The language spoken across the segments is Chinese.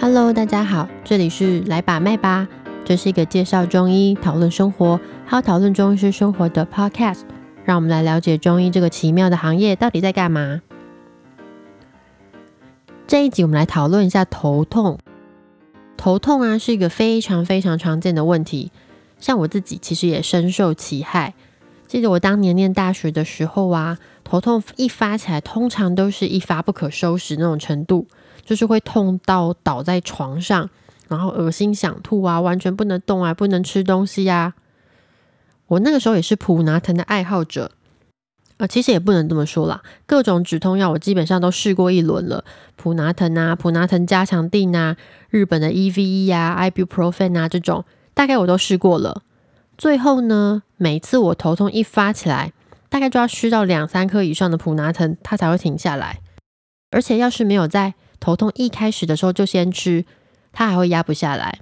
Hello，大家好，这里是来把脉吧，这是一个介绍中医、讨论生活，还有讨论中医师生活的 Podcast。让我们来了解中医这个奇妙的行业到底在干嘛。这一集我们来讨论一下头痛。头痛啊，是一个非常非常常见的问题，像我自己其实也深受其害。记得我当年念大学的时候啊，头痛一发起来，通常都是一发不可收拾那种程度。就是会痛到倒在床上，然后恶心想吐啊，完全不能动啊，不能吃东西呀。我那个时候也是普拿疼的爱好者，啊，其实也不能这么说啦，各种止痛药我基本上都试过一轮了，普拿疼啊，普拿疼加强定啊，日本的 EVE 啊，Ibuprofen 啊这种，大概我都试过了。最后呢，每次我头痛一发起来，大概就要吃到两三颗以上的普拿疼，它才会停下来。而且要是没有在头痛一开始的时候就先吃，它还会压不下来。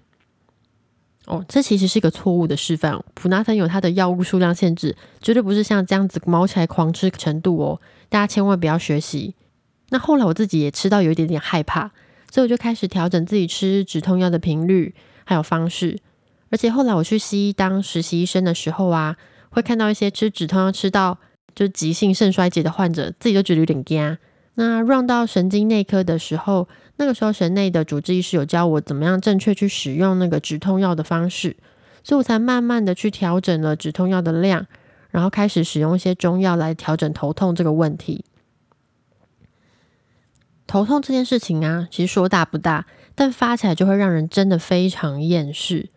哦，这其实是一个错误的示范。普拿疼有它的药物数量限制，绝对不是像这样子毛起来狂吃程度哦。大家千万不要学习。那后来我自己也吃到有一点点害怕，所以我就开始调整自己吃止痛药的频率还有方式。而且后来我去西医当实习医生的时候啊，会看到一些吃止痛药吃到就急性肾衰竭的患者，自己都觉得有点惊。那 run 到神经内科的时候，那个时候神内的主治医师有教我怎么样正确去使用那个止痛药的方式，所以我才慢慢的去调整了止痛药的量，然后开始使用一些中药来调整头痛这个问题。头痛这件事情啊，其实说大不大，但发起来就会让人真的非常厌世。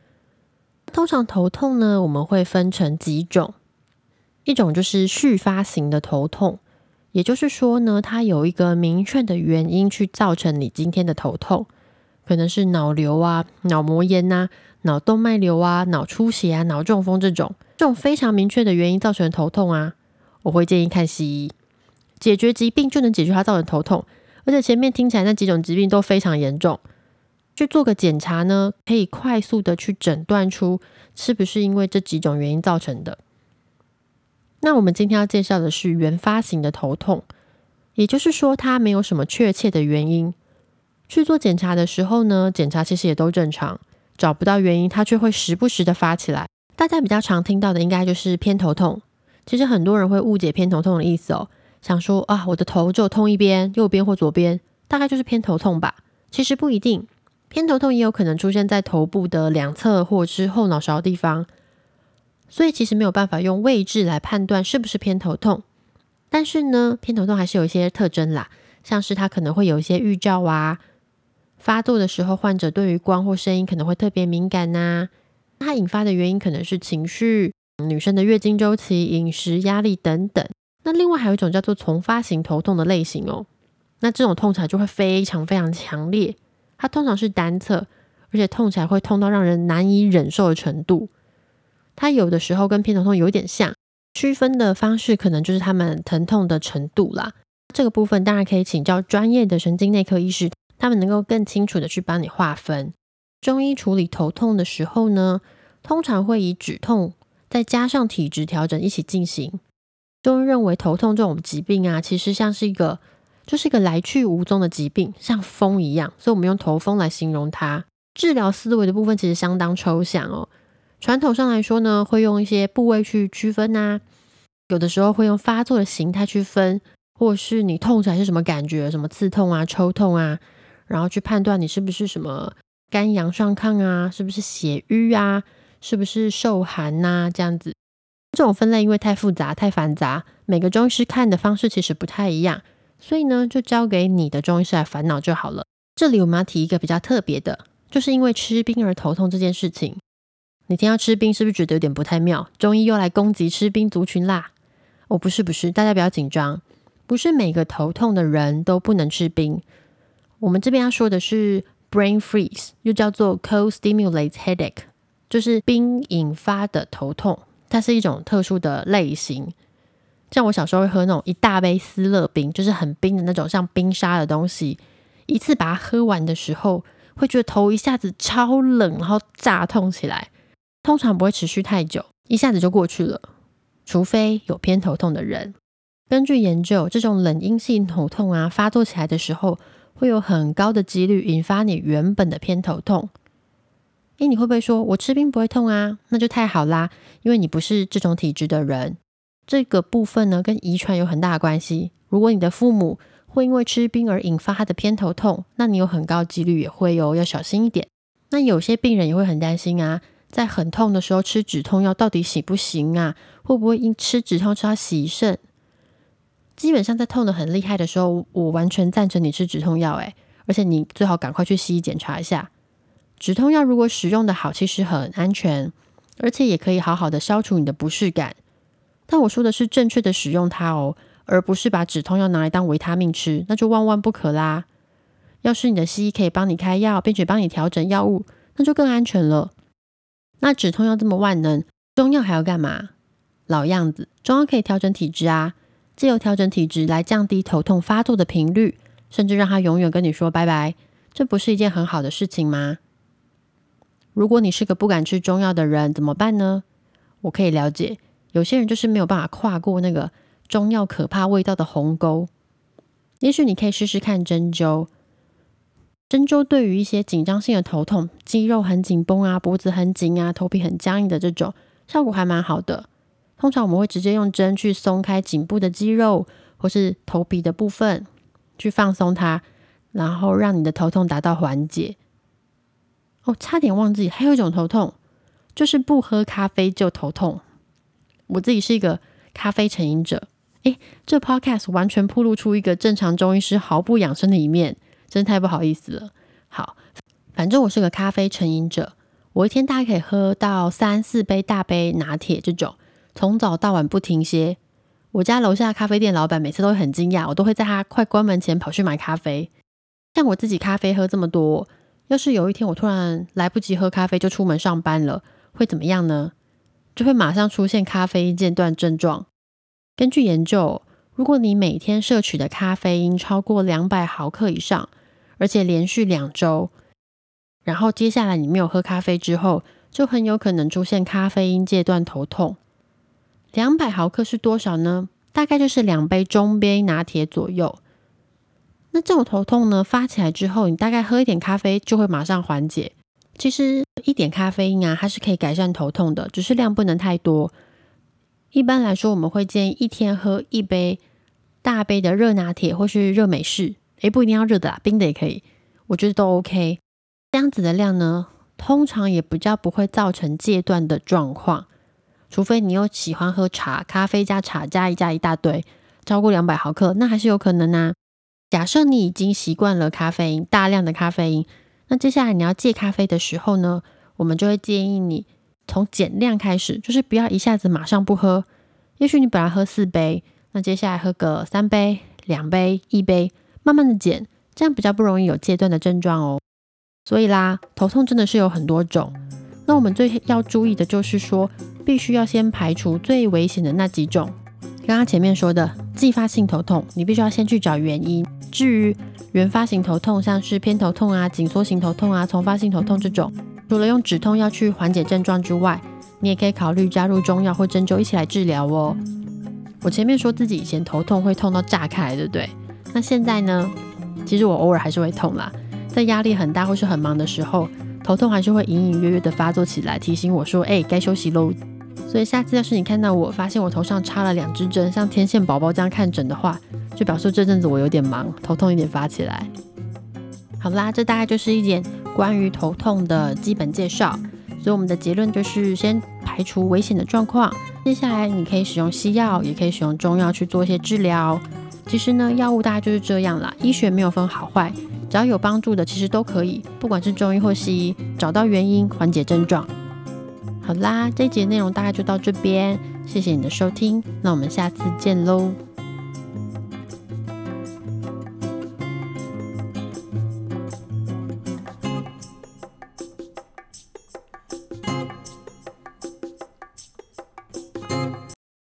通常头痛呢，我们会分成几种，一种就是续发型的头痛。也就是说呢，它有一个明确的原因去造成你今天的头痛，可能是脑瘤啊、脑膜炎呐、脑动脉瘤啊、脑出血啊、脑中风这种，这种非常明确的原因造成头痛啊，我会建议看西医，解决疾病就能解决它造成头痛，而且前面听起来那几种疾病都非常严重，去做个检查呢，可以快速的去诊断出是不是因为这几种原因造成的。那我们今天要介绍的是原发型的头痛，也就是说，它没有什么确切的原因。去做检查的时候呢，检查其实也都正常，找不到原因，它却会时不时的发起来。大家比较常听到的应该就是偏头痛。其实很多人会误解偏头痛的意思哦，想说啊，我的头就痛一边，右边或左边，大概就是偏头痛吧。其实不一定，偏头痛也有可能出现在头部的两侧或是后脑勺地方。所以其实没有办法用位置来判断是不是偏头痛，但是呢，偏头痛还是有一些特征啦，像是它可能会有一些预兆啊，发作的时候患者对于光或声音可能会特别敏感呐，它引发的原因可能是情绪、女生的月经周期、饮食、压力等等。那另外还有一种叫做从发型头痛的类型哦，那这种痛起来就会非常非常强烈，它通常是单侧，而且痛起来会痛到让人难以忍受的程度。它有的时候跟偏头痛有点像，区分的方式可能就是他们疼痛的程度啦。这个部分当然可以请教专业的神经内科医师，他们能够更清楚的去帮你划分。中医处理头痛的时候呢，通常会以止痛再加上体质调整一起进行。中医认为头痛这种疾病啊，其实像是一个就是一个来去无踪的疾病，像风一样，所以我们用头风来形容它。治疗思维的部分其实相当抽象哦。传统上来说呢，会用一些部位去区分呐，有的时候会用发作的形态去分，或是你痛起来是什么感觉，什么刺痛啊、抽痛啊，然后去判断你是不是什么肝阳上亢啊，是不是血瘀啊，是不是受寒呐，这样子。这种分类因为太复杂、太繁杂，每个中医师看的方式其实不太一样，所以呢，就交给你的中医师来烦恼就好了。这里我们要提一个比较特别的，就是因为吃冰而头痛这件事情。你听到吃冰是不是觉得有点不太妙？中医又来攻击吃冰族群啦？哦，不是不是，大家不要紧张，不是每个头痛的人都不能吃冰。我们这边要说的是 brain freeze，又叫做 cold stimulates headache，就是冰引发的头痛，它是一种特殊的类型。像我小时候会喝那种一大杯思乐冰，就是很冰的那种，像冰沙的东西，一次把它喝完的时候，会觉得头一下子超冷，然后炸痛起来。通常不会持续太久，一下子就过去了。除非有偏头痛的人。根据研究，这种冷阴性头痛啊，发作起来的时候，会有很高的几率引发你原本的偏头痛。诶，你会不会说我吃冰不会痛啊？那就太好啦，因为你不是这种体质的人。这个部分呢，跟遗传有很大的关系。如果你的父母会因为吃冰而引发他的偏头痛，那你有很高几率也会哦，要小心一点。那有些病人也会很担心啊，在很痛的时候吃止痛药到底行不行啊？会不会因吃止痛吃到洗肾？基本上在痛的很厉害的时候，我完全赞成你吃止痛药，诶，而且你最好赶快去西医检查一下。止痛药如果使用的好，其实很安全，而且也可以好好的消除你的不适感。但我说的是正确的使用它哦，而不是把止痛药拿来当维他命吃，那就万万不可啦。要是你的西医可以帮你开药，并且帮你调整药物，那就更安全了。那止痛药这么万能，中药还要干嘛？老样子，中药可以调整体质啊，借由调整体质来降低头痛发作的频率，甚至让它永远跟你说拜拜，这不是一件很好的事情吗？如果你是个不敢吃中药的人，怎么办呢？我可以了解，有些人就是没有办法跨过那个中药可怕味道的鸿沟。也许你可以试试看针灸。针灸对于一些紧张性的头痛、肌肉很紧绷啊、脖子很紧啊、头皮很僵硬的这种，效果还蛮好的。通常我们会直接用针去松开颈部的肌肉，或是头皮的部分，去放松它，然后让你的头痛达到缓解。哦，差点忘记，还有一种头痛，就是不喝咖啡就头痛。我自己是一个咖啡成瘾者。诶，这 podcast 完全暴露出一个正常中医师毫不养生的一面。真太不好意思了。好，反正我是个咖啡成瘾者，我一天大概可以喝到三四杯大杯拿铁这种，从早到晚不停歇。我家楼下咖啡店老板每次都会很惊讶，我都会在他快关门前跑去买咖啡。像我自己咖啡喝这么多，要是有一天我突然来不及喝咖啡就出门上班了，会怎么样呢？就会马上出现咖啡间断症状。根据研究，如果你每天摄取的咖啡因超过两百毫克以上，而且连续两周，然后接下来你没有喝咖啡之后，就很有可能出现咖啡因戒断头痛。两百毫克是多少呢？大概就是两杯中杯拿铁左右。那这种头痛呢，发起来之后，你大概喝一点咖啡就会马上缓解。其实一点咖啡因啊，它是可以改善头痛的，只是量不能太多。一般来说，我们会建议一天喝一杯大杯的热拿铁或是热美式。诶，不一定要热的啦，冰的也可以，我觉得都 OK。这样子的量呢，通常也比较不会造成戒断的状况，除非你又喜欢喝茶、咖啡加茶加一加一大堆，超过两百毫克，那还是有可能啊。假设你已经习惯了咖啡因，大量的咖啡因，那接下来你要戒咖啡的时候呢，我们就会建议你从减量开始，就是不要一下子马上不喝。也许你本来喝四杯，那接下来喝个三杯、两杯、一杯。慢慢的减，这样比较不容易有戒断的症状哦。所以啦，头痛真的是有很多种。那我们最要注意的就是说，必须要先排除最危险的那几种。刚刚前面说的继发性头痛，你必须要先去找原因。至于原发型头痛，像是偏头痛啊、紧缩型头痛啊、从发性头痛这种，除了用止痛药去缓解症状之外，你也可以考虑加入中药或针灸一起来治疗哦。我前面说自己以前头痛会痛到炸开，对不对？那现在呢？其实我偶尔还是会痛啦，在压力很大或是很忙的时候，头痛还是会隐隐约约的发作起来，提醒我说：“哎，该休息喽。”所以下次要是你看到我发现我头上插了两支针，像天线宝宝这样看诊的话，就表示这阵子我有点忙，头痛有点发起来。好啦，这大概就是一点关于头痛的基本介绍。所以我们的结论就是先排除危险的状况，接下来你可以使用西药，也可以使用中药去做一些治疗。其实呢，药物大概就是这样啦。医学没有分好坏，只要有帮助的，其实都可以。不管是中医或西医，找到原因，缓解症状。好啦，这一节内容大概就到这边，谢谢你的收听，那我们下次见喽。